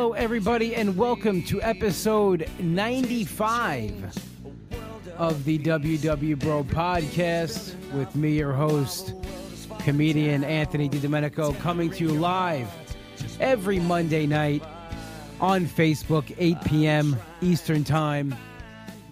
Hello, everybody, and welcome to episode 95 of the WW Bro podcast with me, your host, comedian Anthony DiDomenico, coming to you live every Monday night on Facebook, 8 p.m. Eastern Time.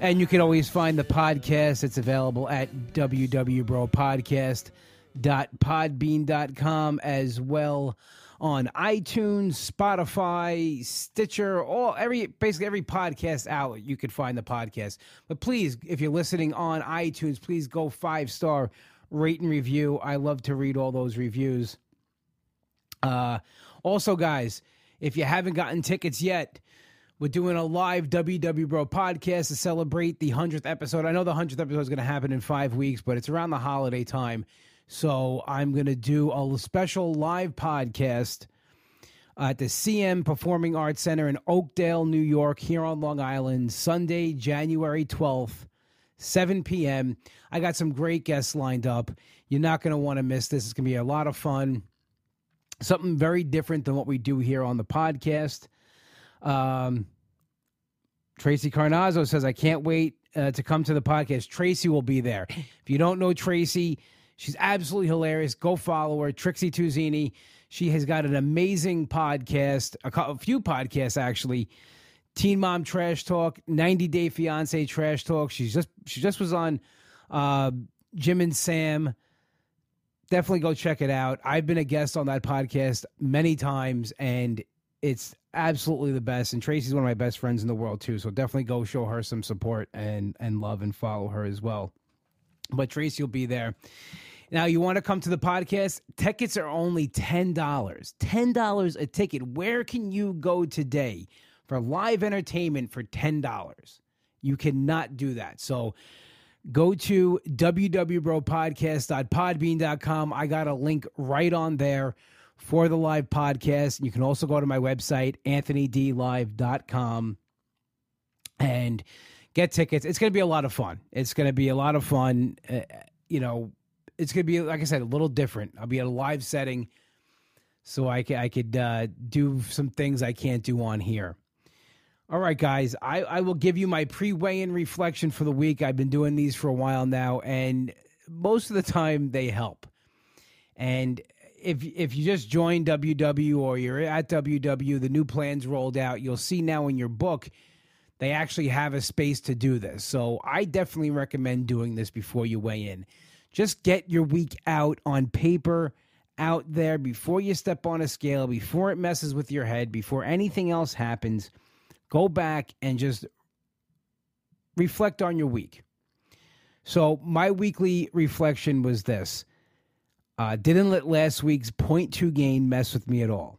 And you can always find the podcast. It's available at www.bropodcast.podbean.com as well on iTunes, Spotify, Stitcher, all every basically every podcast outlet you could find the podcast. But please, if you're listening on iTunes, please go five star rate and review. I love to read all those reviews. Uh, also, guys, if you haven't gotten tickets yet, we're doing a live WW Bro podcast to celebrate the 100th episode. I know the 100th episode is going to happen in five weeks, but it's around the holiday time. So I'm going to do a special live podcast at the CM Performing Arts Center in Oakdale, New York, here on Long Island, Sunday, January 12th, 7 p.m. I got some great guests lined up. You're not going to want to miss this. It's going to be a lot of fun. Something very different than what we do here on the podcast. Um, Tracy Carnazzo says, I can't wait uh, to come to the podcast. Tracy will be there. If you don't know Tracy, she's absolutely hilarious. Go follow her, Trixie Tuzini. She has got an amazing podcast, a, few podcasts actually. Teen Mom Trash Talk, 90 Day Fiance Trash Talk. She's just she just was on uh, Jim and Sam. Definitely go check it out. I've been a guest on that podcast many times, and it's absolutely the best. And Tracy's one of my best friends in the world too. So definitely go show her some support and and love and follow her as well. But Tracy will be there. Now you want to come to the podcast? Tickets are only ten dollars. Ten dollars a ticket. Where can you go today for live entertainment for ten dollars? You cannot do that. So go to www.bropodcast.podbean.com. I got a link right on there for the live podcast. You can also go to my website, anthonydlive.com, and get tickets. It's going to be a lot of fun. It's going to be a lot of fun. Uh, you know, it's going to be, like I said, a little different. I'll be at a live setting, so I, I could uh, do some things I can't do on here. All right, guys, I, I will give you my pre weigh in reflection for the week. I've been doing these for a while now, and most of the time they help. And if if you just joined WW or you're at WW, the new plans rolled out. You'll see now in your book they actually have a space to do this. So I definitely recommend doing this before you weigh in. Just get your week out on paper, out there before you step on a scale, before it messes with your head, before anything else happens. Go back and just reflect on your week. So my weekly reflection was this. Uh, didn't let last week's point two gain mess with me at all.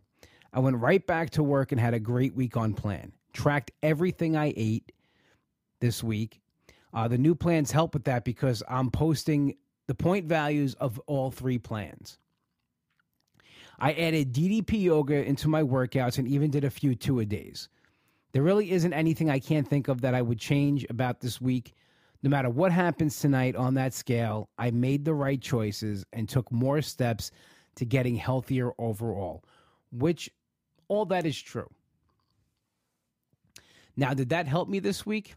I went right back to work and had a great week on plan. Tracked everything I ate this week. Uh, the new plans help with that because I'm posting the point values of all three plans. I added DDP yoga into my workouts and even did a few two a days. There really isn't anything I can't think of that I would change about this week. No matter what happens tonight on that scale, I made the right choices and took more steps to getting healthier overall, which all that is true. Now, did that help me this week?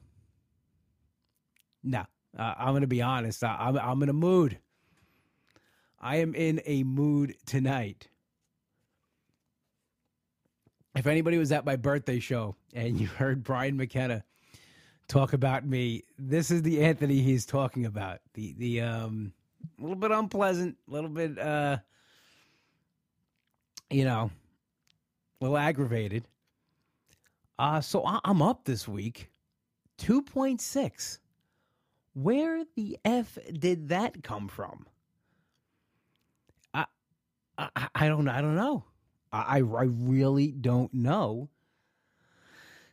No, uh, I'm going to be honest. I, I'm, I'm in a mood. I am in a mood tonight. If anybody was at my birthday show and you heard Brian McKenna talk about me, this is the Anthony he's talking about. The the um a little bit unpleasant, a little bit uh you know, a little aggravated. Uh so I, I'm up this week. 2.6. Where the F did that come from? I I, I don't I don't know. I, I really don't know.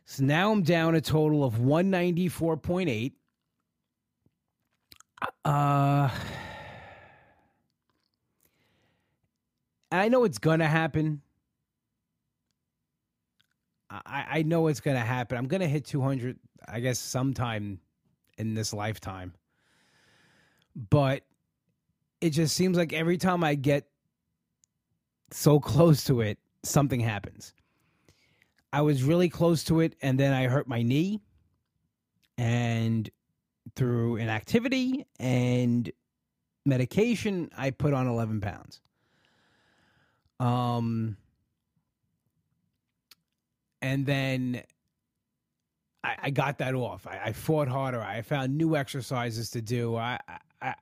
So now I'm down a total of 194.8. Uh, I know it's going to happen. I, I know it's going to happen. I'm going to hit 200, I guess, sometime in this lifetime. But it just seems like every time I get so close to it, something happens. I was really close to it, and then I hurt my knee, and through inactivity and medication, I put on 11 pounds. Um, and then I, I got that off. I, I, fought harder. I found new exercises to do. I, I,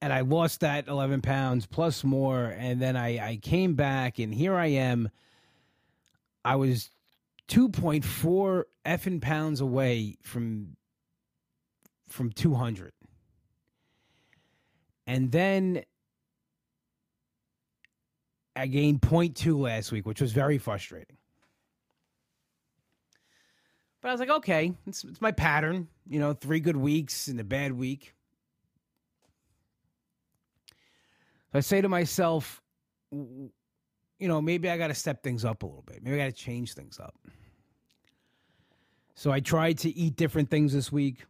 and I lost that 11 pounds plus more. And then I, I came back, and here I am. I was 2.4 effing pounds away from from 200. And then I gained 0.2 last week, which was very frustrating. But I was like, okay, it's, it's my pattern. You know, three good weeks and a bad week. So I say to myself, you know, maybe I got to step things up a little bit. Maybe I got to change things up. So I tried to eat different things this week.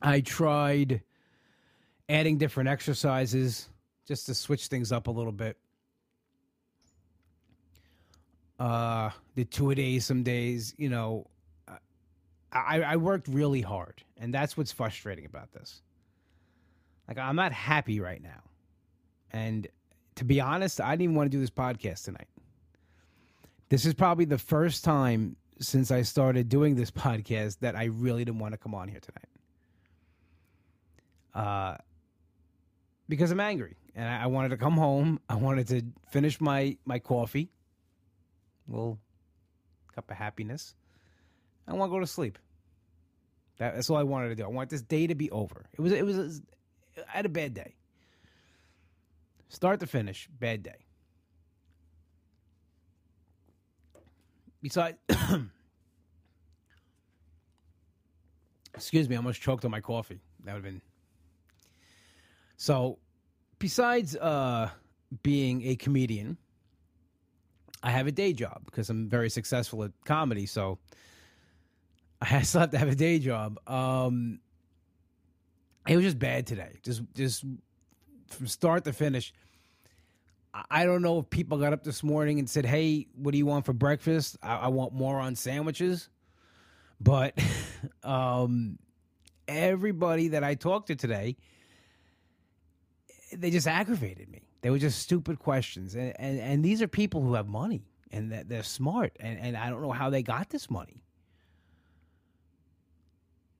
I tried adding different exercises just to switch things up a little bit. Uh, the two a days some days, you know, I, I worked really hard, and that's what's frustrating about this. Like, I'm not happy right now. And to be honest, I didn't even want to do this podcast tonight. This is probably the first time since I started doing this podcast that I really didn't want to come on here tonight. Uh, because I'm angry and I, wanted to come home. I wanted to finish my my coffee, little cup of happiness. I want to go to sleep. That, that's all I wanted to do. I want this day to be over. It was it was I had a bad day. Start to finish, bad day. Besides, excuse me, I almost choked on my coffee. That would have been so besides uh, being a comedian, I have a day job because I'm very successful at comedy. So I still have to have a day job. Um, it was just bad today. Just, just from start to finish. I don't know if people got up this morning and said, "Hey, what do you want for breakfast?" I, I want more on sandwiches. But um, everybody that I talked to today they just aggravated me. They were just stupid questions, and and, and these are people who have money and they're smart, and and I don't know how they got this money.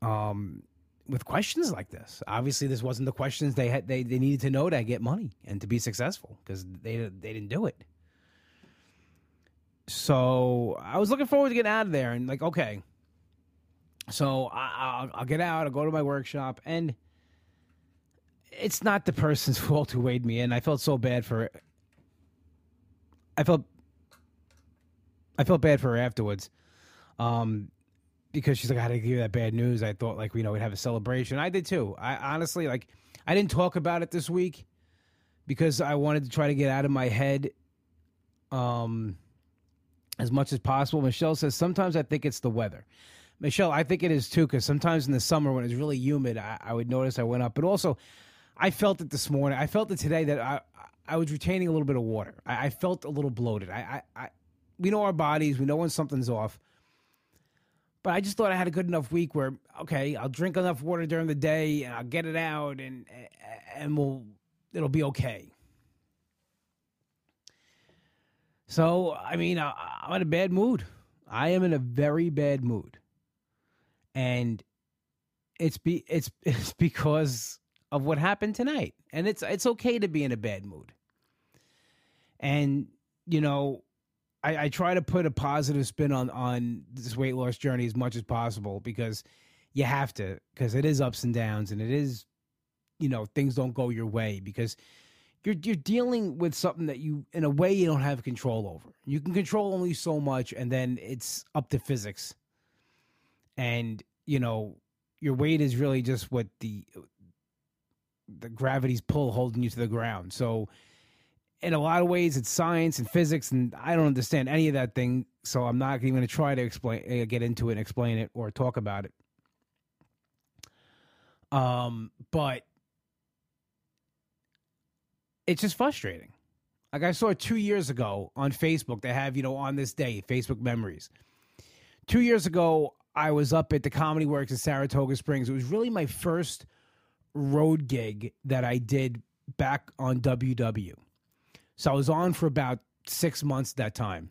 Um, with questions like this, obviously this wasn't the questions they had. They they needed to know to get money and to be successful because they they didn't do it. So I was looking forward to getting out of there and like okay. So I, will I'll get out. I'll go to my workshop and it's not the person's fault who weighed me in. I felt so bad for. I felt I felt bad for her afterwards. Um because she's like, I had to give you that bad news. I thought like, you know, we'd have a celebration. I did too. I honestly like I didn't talk about it this week because I wanted to try to get out of my head um as much as possible. Michelle says sometimes I think it's the weather. Michelle, I think it is too, because sometimes in the summer when it's really humid, I, I would notice I went up. But also, I felt it this morning. I felt it today that I I was retaining a little bit of water. I, I felt a little bloated. I, I, I we know our bodies. We know when something's off. But I just thought I had a good enough week where okay, I'll drink enough water during the day and I'll get it out and and we'll it'll be okay. So I mean, I, I'm in a bad mood. I am in a very bad mood, and it's be it's it's because of what happened tonight. And it's it's okay to be in a bad mood. And, you know, I, I try to put a positive spin on on this weight loss journey as much as possible because you have to, because it is ups and downs and it is, you know, things don't go your way because you're you're dealing with something that you in a way you don't have control over. You can control only so much and then it's up to physics. And, you know, your weight is really just what the the gravity's pull holding you to the ground. So in a lot of ways it's science and physics and I don't understand any of that thing, so I'm not even going to try to explain uh, get into it and explain it or talk about it. Um but it's just frustrating. Like I saw two years ago on Facebook, they have, you know, on this day, Facebook memories. Two years ago, I was up at the Comedy Works in Saratoga Springs. It was really my first road gig that I did back on WW. So I was on for about six months that time.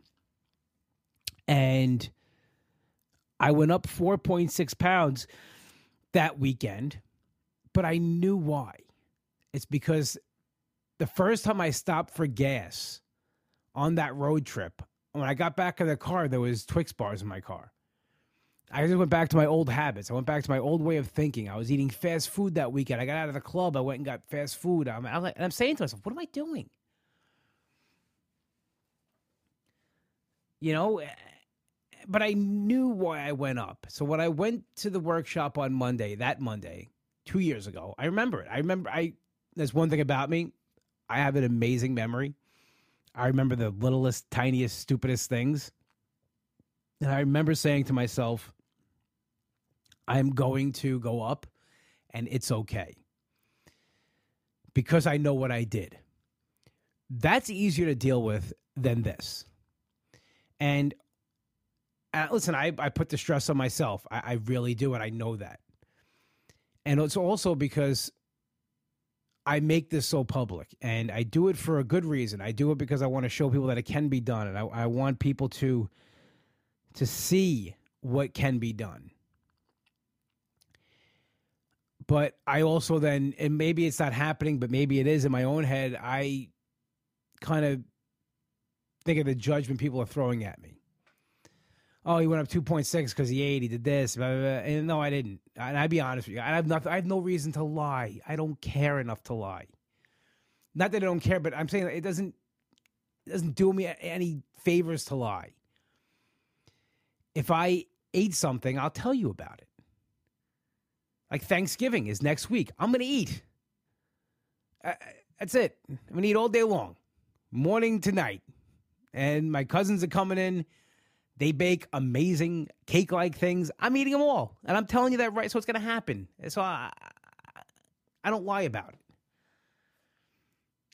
And I went up 4.6 pounds that weekend, but I knew why. It's because the first time I stopped for gas on that road trip, when I got back in the car, there was Twix bars in my car. I just went back to my old habits. I went back to my old way of thinking. I was eating fast food that weekend. I got out of the club. I went and got fast food. I'm, I'm, and I'm saying to myself, what am I doing? You know, but I knew why I went up. So when I went to the workshop on Monday, that Monday, two years ago, I remember it. I remember I. There's one thing about me. I have an amazing memory. I remember the littlest, tiniest, stupidest things. And I remember saying to myself, I'm going to go up and it's okay because I know what I did. That's easier to deal with than this. And uh, listen, I, I put the stress on myself. I, I really do, and I know that. And it's also because I make this so public, and I do it for a good reason. I do it because I want to show people that it can be done, and I, I want people to to see what can be done. But I also then, and maybe it's not happening, but maybe it is in my own head. I kind of think of the judgment people are throwing at me oh, he went up 2.6 because he ate, he did this. Blah, blah, blah. And no, I didn't. And I'd be honest with you. I have, nothing, I have no reason to lie. I don't care enough to lie. Not that I don't care, but I'm saying it doesn't, it doesn't do me any favors to lie. If I ate something, I'll tell you about it. Like Thanksgiving is next week. I'm going to eat. Uh, that's it. I'm going to eat all day long, morning to night. And my cousins are coming in they bake amazing cake like things. I'm eating them all. And I'm telling you that right. So it's going to happen. So I, I don't lie about it.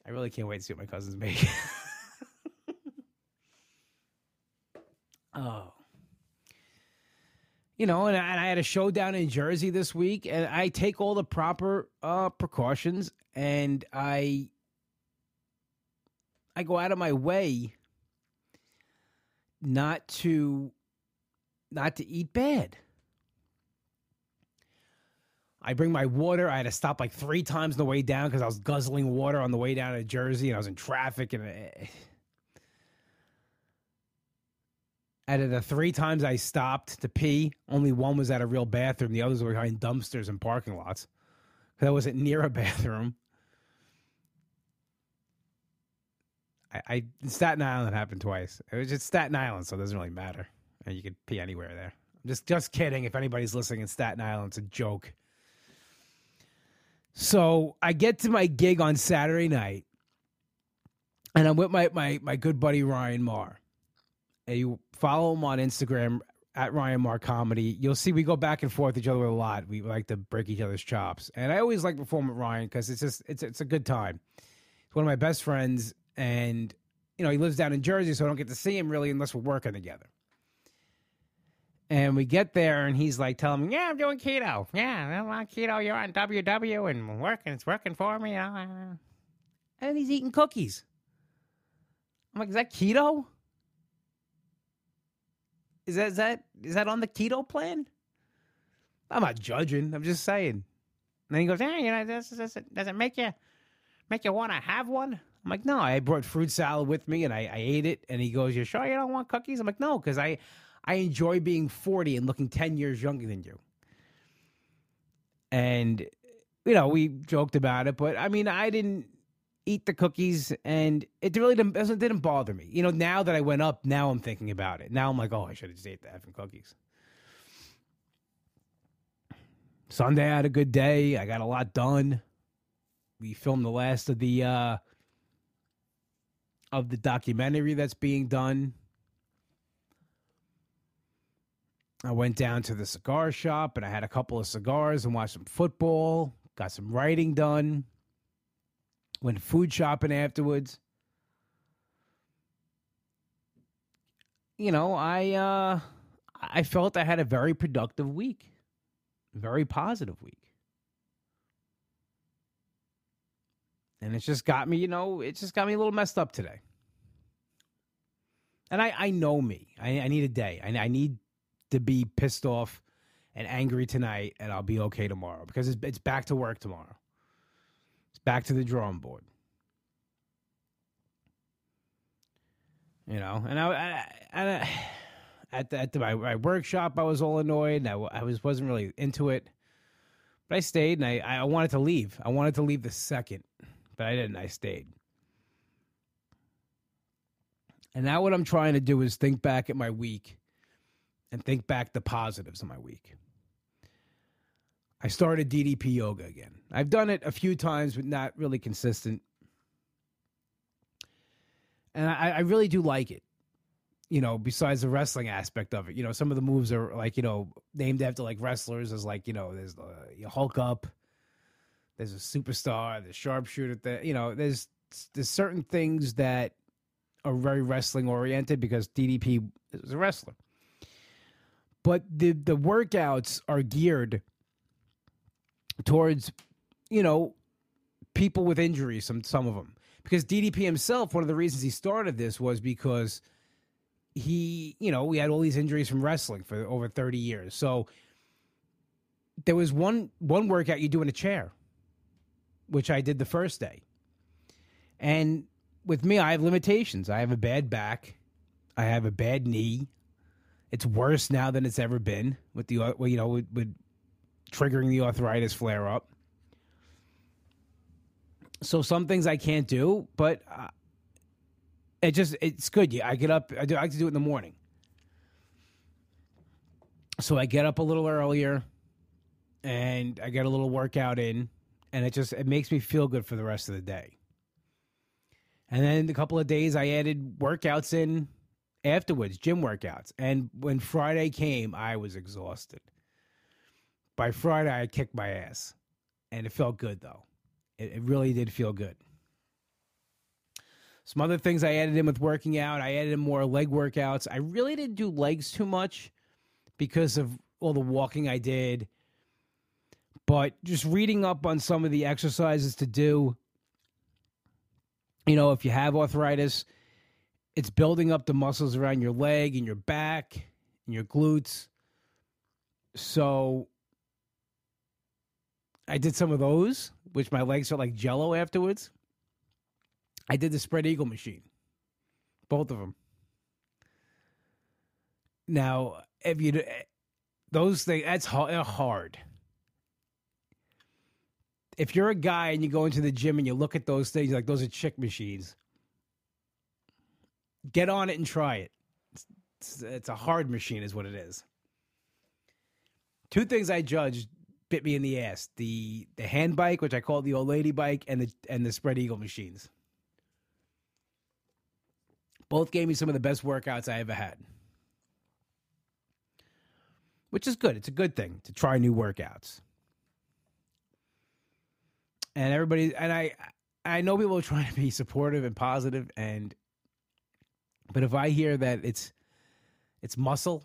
I really can't wait to see what my cousins make. oh. You know, and I, and I, had a show down in Jersey this week, and I take all the proper uh, precautions, and I I go out of my way not to not to eat bad. I bring my water. I had to stop like three times on the way down because I was guzzling water on the way down to Jersey and I was in traffic. And eh. Out of the three times I stopped to pee, only one was at a real bathroom. The others were behind dumpsters and parking lots because I wasn't near a bathroom. I, I Staten Island happened twice. It was just Staten Island, so it doesn't really matter. You could pee anywhere there. I'm just just kidding. If anybody's listening in Staten Island, it's a joke. So I get to my gig on Saturday night, and I'm with my my my good buddy Ryan Marr. And you follow him on Instagram at Ryan Marr Comedy. You'll see we go back and forth each other a lot. We like to break each other's chops, and I always like performing with Ryan because it's just it's it's a good time. He's one of my best friends, and you know he lives down in Jersey, so I don't get to see him really unless we're working together. And we get there, and he's like telling me, "Yeah, I'm doing keto. Yeah, I'm on keto. You're on WW, and working. It's working for me." And he's eating cookies. I'm like, "Is that keto? Is that is that is that on the keto plan?" I'm not judging. I'm just saying. And then he goes, "Yeah, you know, does, does, it, does it make you make you want to have one?" I'm like, no, I brought fruit salad with me and I, I ate it. And he goes, you sure you don't want cookies? I'm like, no, because I, I enjoy being 40 and looking 10 years younger than you. And, you know, we joked about it, but I mean, I didn't eat the cookies and it really didn't, didn't bother me. You know, now that I went up, now I'm thinking about it. Now I'm like, oh, I should have just ate the effing cookies. Sunday I had a good day. I got a lot done. We filmed the last of the uh of the documentary that's being done. I went down to the cigar shop and I had a couple of cigars and watched some football, got some writing done, Went food shopping afterwards. You know, I uh, I felt I had a very productive week, very positive week. And it's just got me, you know, it just got me a little messed up today. And I, I know me. I, I need a day. I, I need to be pissed off and angry tonight, and I'll be okay tomorrow because it's, it's back to work tomorrow. Back to the drawing board. You know, and I, I, I at the, at the, my, my, workshop, I was all annoyed, and I, I was wasn't really into it. But I stayed, and I, I wanted to leave. I wanted to leave the second, but I didn't. I stayed. And now what I'm trying to do is think back at my week and think back the positives of my week. I started DDP yoga again. I've done it a few times, but not really consistent. And I, I really do like it. You know, besides the wrestling aspect of it, you know, some of the moves are like, you know, named after like wrestlers. There's like, you know, there's the uh, Hulk up, there's a superstar, the sharpshooter. That you know, there's there's certain things that are very wrestling oriented because DDP is a wrestler. But the the workouts are geared towards, you know, people with injuries. Some some of them because DDP himself. One of the reasons he started this was because he, you know, we had all these injuries from wrestling for over thirty years. So there was one one workout you do in a chair, which I did the first day, and with me, I have limitations. I have a bad back. I have a bad knee. It's worse now than it's ever been with the uh, you know with, with triggering the arthritis flare up. So some things I can't do, but uh, it just it's good. Yeah, I get up. I do. I like to do it in the morning. So I get up a little earlier, and I get a little workout in, and it just it makes me feel good for the rest of the day. And then a couple of days I added workouts in afterwards, gym workouts. And when Friday came, I was exhausted. By Friday, I kicked my ass. And it felt good, though. It, it really did feel good. Some other things I added in with working out, I added in more leg workouts. I really didn't do legs too much because of all the walking I did. But just reading up on some of the exercises to do, you know, if you have arthritis, it's building up the muscles around your leg and your back and your glutes. So I did some of those, which my legs are like jello afterwards. I did the spread eagle machine, both of them. Now, if you eh, those things, that's hard if you're a guy and you go into the gym and you look at those things, like those are chick machines, get on it and try it. It's, it's, it's a hard machine, is what it is. Two things I judged bit me in the ass: the the hand bike, which I call the old lady bike, and the and the spread eagle machines. Both gave me some of the best workouts I ever had. Which is good. It's a good thing to try new workouts and everybody and I I know people are trying to be supportive and positive and but if I hear that it's it's muscle,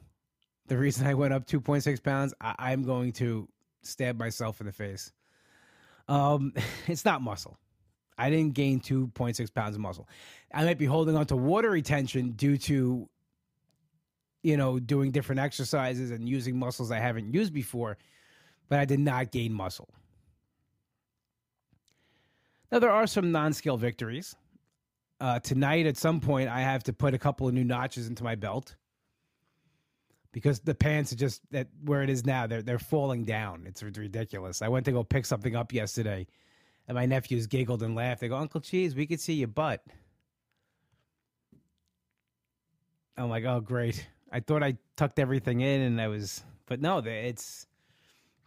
the reason I went up 2.6 pounds, I, am going to stab myself in the face. Um, it's not muscle. I didn't gain 2.6 pounds of muscle. I might be holding on to water retention due to, you know, doing different exercises and using muscles I haven't used before, but I did not gain muscle. Now, there are some non scale victories. Uh, tonight, at some point, I have to put a couple of new notches into my belt because the pants are just that where it is now. They're they're falling down. It's ridiculous. I went to go pick something up yesterday, and my nephews giggled and laughed. They go, "Uncle Cheese, we could see your butt." I'm like, "Oh, great." I thought I tucked everything in, and I was, but no, it's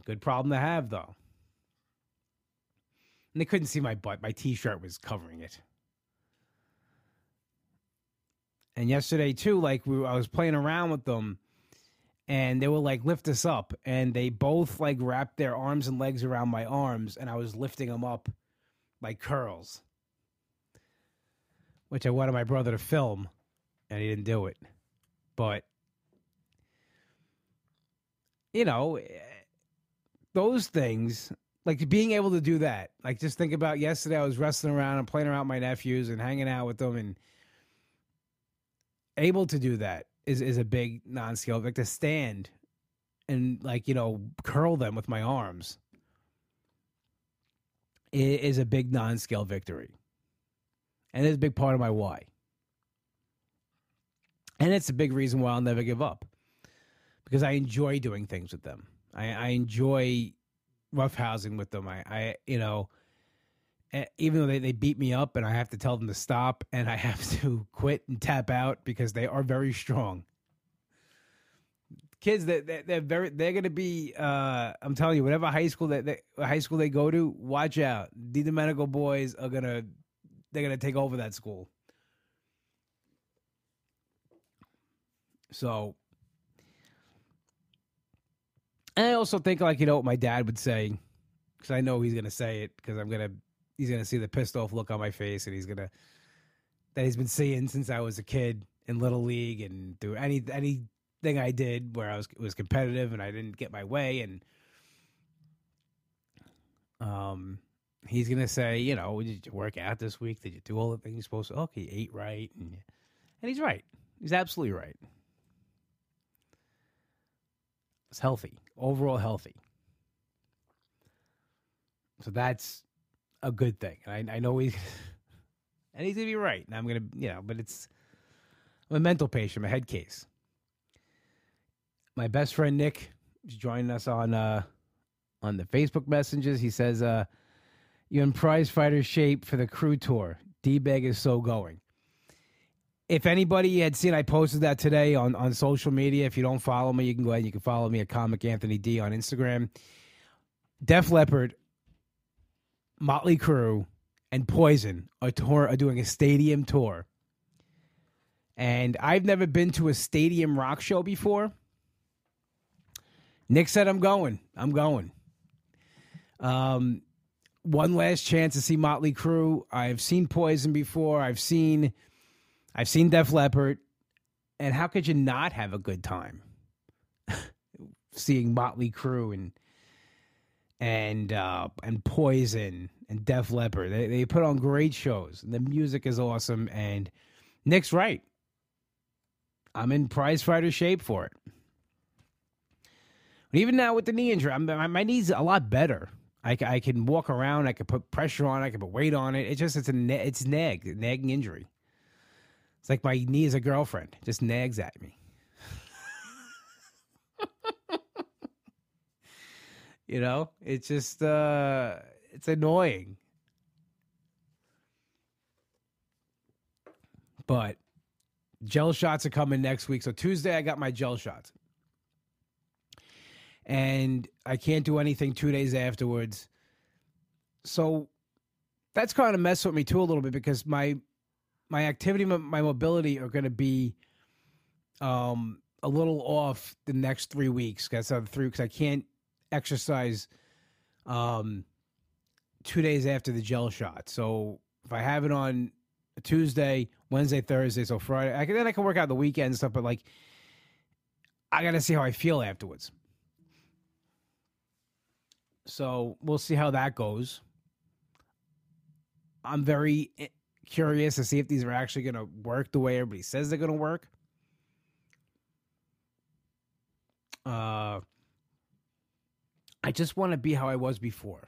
good problem to have, though and they couldn't see my butt. My t-shirt was covering it. And yesterday too, like we, I was playing around with them, and they were like lift us up, and they both like wrapped their arms and legs around my arms, and I was lifting them up like curls, which I wanted my brother to film, and he didn't do it. But you know, eh, those things like being able to do that. Like just think about yesterday I was wrestling around and playing around with my nephews and hanging out with them and able to do that is is a big non-scale. Like to stand and like, you know, curl them with my arms is a big non-scale victory. And it's a big part of my why. And it's a big reason why I'll never give up. Because I enjoy doing things with them. I, I enjoy roughhousing with them. I, I you know, even though they, they beat me up and I have to tell them to stop and I have to quit and tap out because they are very strong. Kids that they, they're very they're gonna be uh, I'm telling you whatever high school that they, high school they go to watch out the Domenico boys are gonna they're gonna take over that school. So and I also think like you know what my dad would say because I know he's gonna say it because I'm gonna he's gonna see the pissed off look on my face and he's gonna that he's been seeing since I was a kid in little league and through any anything I did where I was was competitive and I didn't get my way. And um he's gonna say you know did you work out this week? Did you do all the things you're supposed to? Okay ate right and and he's right. He's absolutely right. It's healthy. Overall healthy. So that's a good thing. And I, I know he's and he's gonna be right. And I'm gonna you know, but it's I'm a mental patient, I'm a head case. My best friend Nick is joining us on uh on the Facebook messages. He says, uh, you're in prize fighter shape for the Crue tour. D bag is so going if anybody had seen, I posted that today on, on social media. If you don't follow me, you can go ahead and you can follow me at Comic Anthony D on Instagram. Def Leppard, Motley Crue, and Poison are, tour, are doing a stadium tour. And I've never been to a stadium rock show before. Nick said, I'm going. I'm going. Um, one last chance to see Motley Crue. I've seen Poison before. I've seen I've seen Def Leppard, and how could you not have a good time seeing Motley Crue and and uh, and Poison and Def Leppard? They they put on great shows. The music is awesome, and Nick's right. I'm in prize fighter shape for it. But even now with the knee injury, I'm, my, my knee's a lot better. I, I can walk around. I can put pressure on. I can put weight on it. It's just it's a it's nag nagging injury. It's like my knee is a girlfriend, just nags at me. You know, it's just uh it's annoying. But gel shots are coming next week. So Tuesday I got my gel shots. And I can't do anything 2 days afterwards. So that's kind of messed with me too a little bit because my my activity, my mobility are going to be um, a little off the next three weeks. That's the three because I can't exercise um, two days after the gel shot. So if I have it on Tuesday, Wednesday, Thursday, so Friday, I can, then I can work out the weekend and stuff. But like, I got to see how I feel afterwards. So we'll see how that goes. I'm very curious to see if these are actually going to work the way everybody says they're going to work. Uh, I just want to be how I was before.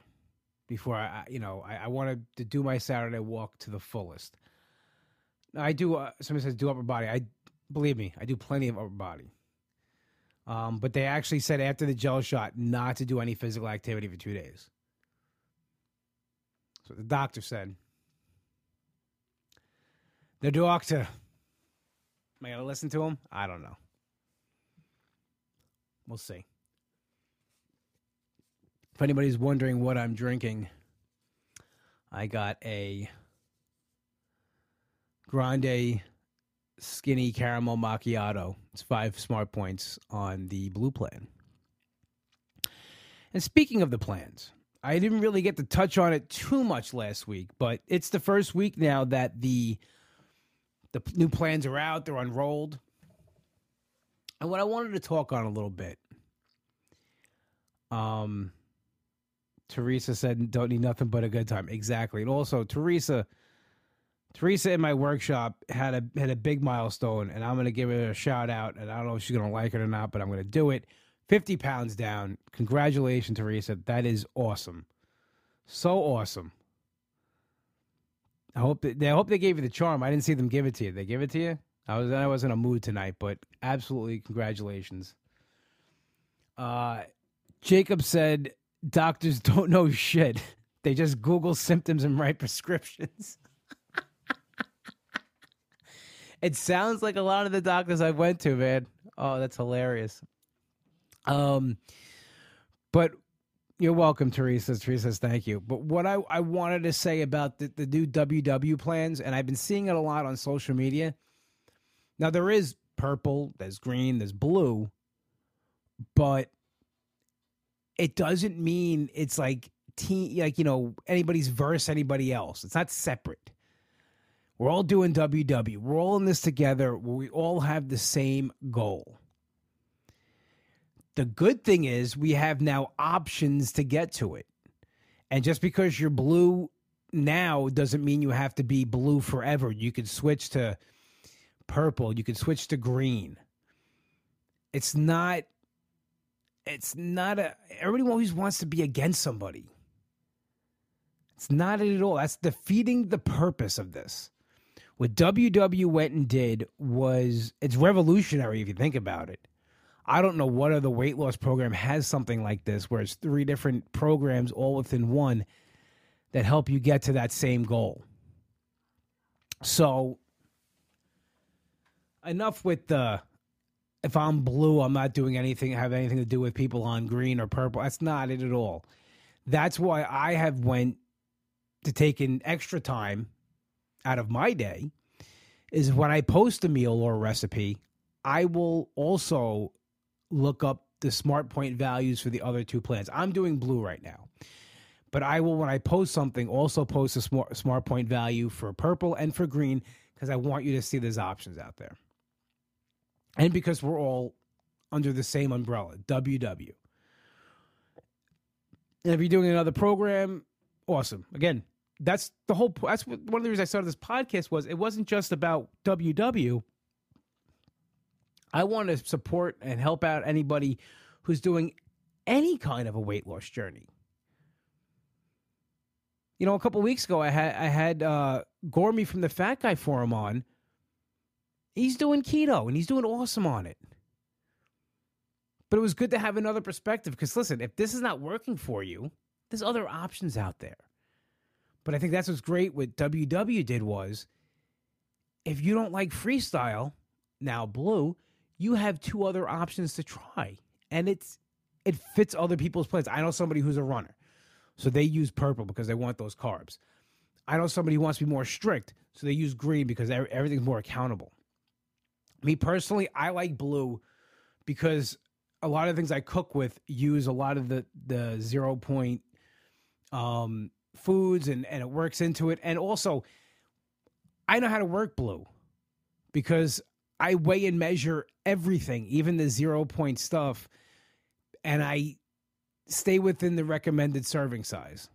Before I, you know, I, I wanted to do my Saturday walk to the fullest. I do. Uh, somebody says do upper body. I believe me, I do plenty of upper body. Um, but they actually said after the gel shot not to do any physical activity for two days. So the doctor said. The doctor. Am I to listen to him? I don't know. We'll see. If anybody's wondering what I'm drinking, I got a grande skinny caramel macchiato. It's five smart points on the blue plan. And speaking of the plans, I didn't really get to touch on it too much last week, but it's the first week now that the the new plans are out, they're unrolled. And what I wanted to talk on a little bit. Um, Teresa said, "Don't need nothing but a good time." Exactly, and also Teresa, Teresa in my workshop had a had a big milestone, and I'm to give her a shout out. And I don't know if she's to like it or not, but I'm to do it. Fifty pounds down. Congratulations, Teresa. That is awesome. So awesome. I hope that, I hope they gave you the charm. I didn't see them give it to you. They give it to you. I was I was in a mood tonight, but absolutely congratulations. Uh, Jacob said doctors don't know shit. They just Google symptoms and write prescriptions. it sounds like a lot of the doctors I went to, man. Oh, that's hilarious. Um, but you're welcome, Teresa. Teresa thank you. But what I, I wanted to say about the, the new WW plans, and I've been seeing it a lot on social media. Now there is purple, there's green, there's blue, but it doesn't mean it's like team like you know anybody's verse anybody else. It's not separate. We're all doing WW. We're all in this together. We all have the same goal. The good thing is we have now options to get to it. And just because you're blue now doesn't mean you have to be blue forever. You could switch to purple, you could switch to green. It's not it's not a everybody always wants to be against somebody. It's not it at all. That's defeating the purpose of this. What WW went and did was it's revolutionary if you think about it. I don't know what other weight loss program has something like this where it's three different programs all within one that help you get to that same goal. So enough with the if I'm blue, I'm not doing anything have anything to do with people on green or purple. That's not it at all. That's why I have went to take an extra time out of my day is when I post a meal or a recipe, I will also look up the smart point values for the other two plans. I'm doing blue right now. But I will when I post something also post a smart smart point value for purple and for green because I want you to see there's options out there and because we're all under the same umbrella, WW. And if you're doing another program, awesome. Again, that's the whole. That's one of the reasons I started this podcast was it wasn't just about WW. I want to support and help out anybody who's doing any kind of a weight loss journey. You know, a couple weeks ago, I had I had uh, Gormy from the Fat Guy Forum on He's doing keto and he's doing awesome on it. But it was good to have another perspective because listen, if this is not working for you, there's other options out there. But I think that's what's great what WW did was if you don't like freestyle, now blue, you have two other options to try. And it's it fits other people's plans. I know somebody who's a runner. So they use purple because they want those carbs. I know somebody who wants to be more strict, so they use green because everything's more accountable. Me personally, I like blue because a lot of things I cook with use a lot of the the zero point um, foods and and it works into it. And also, I know how to work blue because I weigh and measure everything, even the zero point stuff, and I stay within the recommended serving size.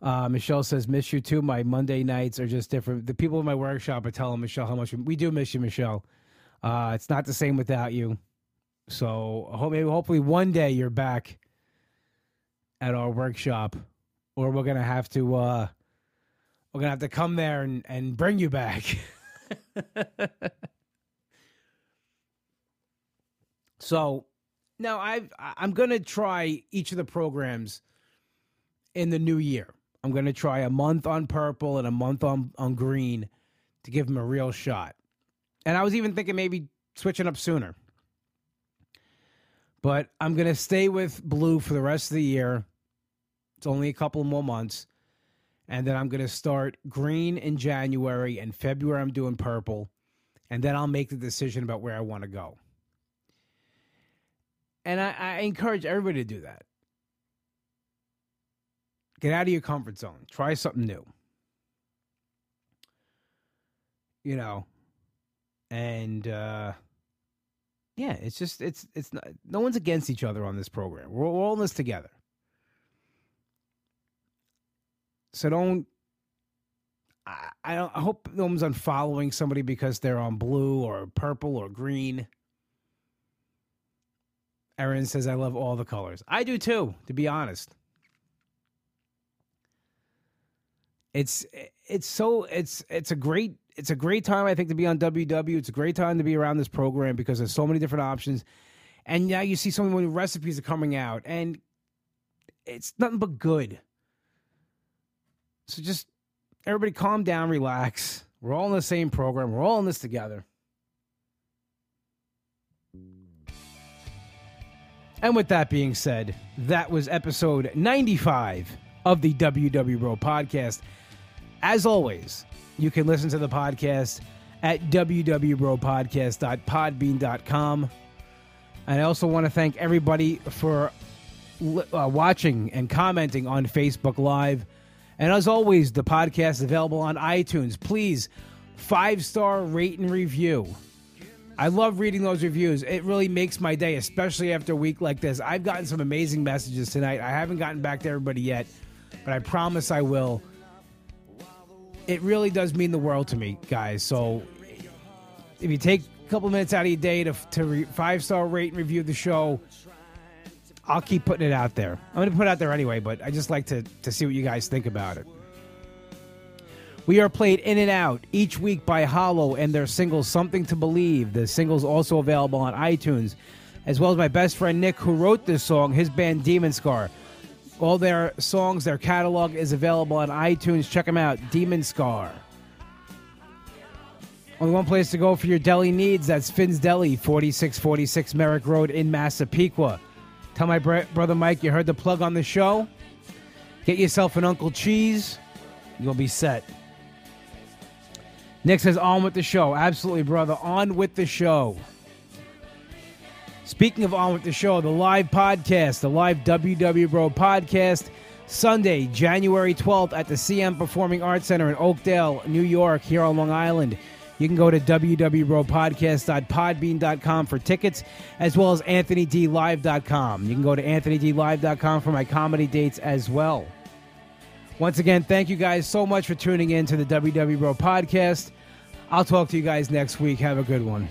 Uh, Michelle says, "Miss you too. My Monday nights are just different. The people in my workshop are telling Michelle how much we do miss you, Michelle. Uh, it's not the same without you. So maybe hopefully one day you're back at our workshop, or we're gonna have to uh, we're gonna have to come there and and bring you back." so now I've I'm gonna try each of the programs in the new year. I'm going to try a month on purple and a month on, on green to give him a real shot. And I was even thinking maybe switching up sooner. But I'm going to stay with blue for the rest of the year. It's only a couple more months. And then I'm going to start green in January and February I'm doing purple. And then I'll make the decision about where I want to go. And I, I encourage everybody to do that. Get out of your comfort zone. Try something new. You know, and uh, yeah, it's just it's it's not, no one's against each other on this program. We're, we're all in this together. So don't. I, I don't. I hope no one's unfollowing somebody because they're on blue or purple or green. Erin says, "I love all the colors. I do too. To be honest, it's it's so it's it's a great it's a great time I think to be on WW. It's a great time to be around this program because there's so many different options, and now you see so many recipes are coming out, and it's nothing but good. So just everybody calm down, relax. We're all in the same program. We're all in this together. And with that being said, that was episode 95 of the WW Bro podcast. As always, you can listen to the podcast at www.bropodcast.podbean.com. And I also want to thank everybody for uh, watching and commenting on Facebook Live. And as always, the podcast is available on iTunes. Please, five star rate and review. I love reading those reviews. It really makes my day, especially after a week like this. I've gotten some amazing messages tonight. I haven't gotten back to everybody yet, but I promise I will. It really does mean the world to me, guys. So if you take a couple minutes out of your day to, to re, five star rate and review the show, I'll keep putting it out there. I'm going to put it out there anyway, but I just like to, to see what you guys think about it. We are played in and out each week by Hollow and their single Something to Believe. The single's also available on iTunes, as well as my best friend Nick, who wrote this song, his band Demon Scar. All their songs, their catalog is available on iTunes. Check them out, Demon Scar. Only one place to go for your deli needs. That's Finn's Deli, 4646 Merrick Road in Massapequa. Tell my brother Mike you heard the plug on the show. Get yourself an Uncle Cheese. You'll be set. Nick says, on with the show. Absolutely, brother. On with the show. Speaking of on with the show, the live podcast, the live WW Bro podcast, Sunday, January 12th at the CM Performing Arts Center in Oakdale, New York, here on Long Island. You can go to www.podcast.podbean.com for tickets, as well as anthonydlive.com. You can go to anthonydlive.com for my comedy dates as well. Once again, thank you guys so much for tuning in to the WW Bro podcast. I'll talk to you guys next week. Have a good one.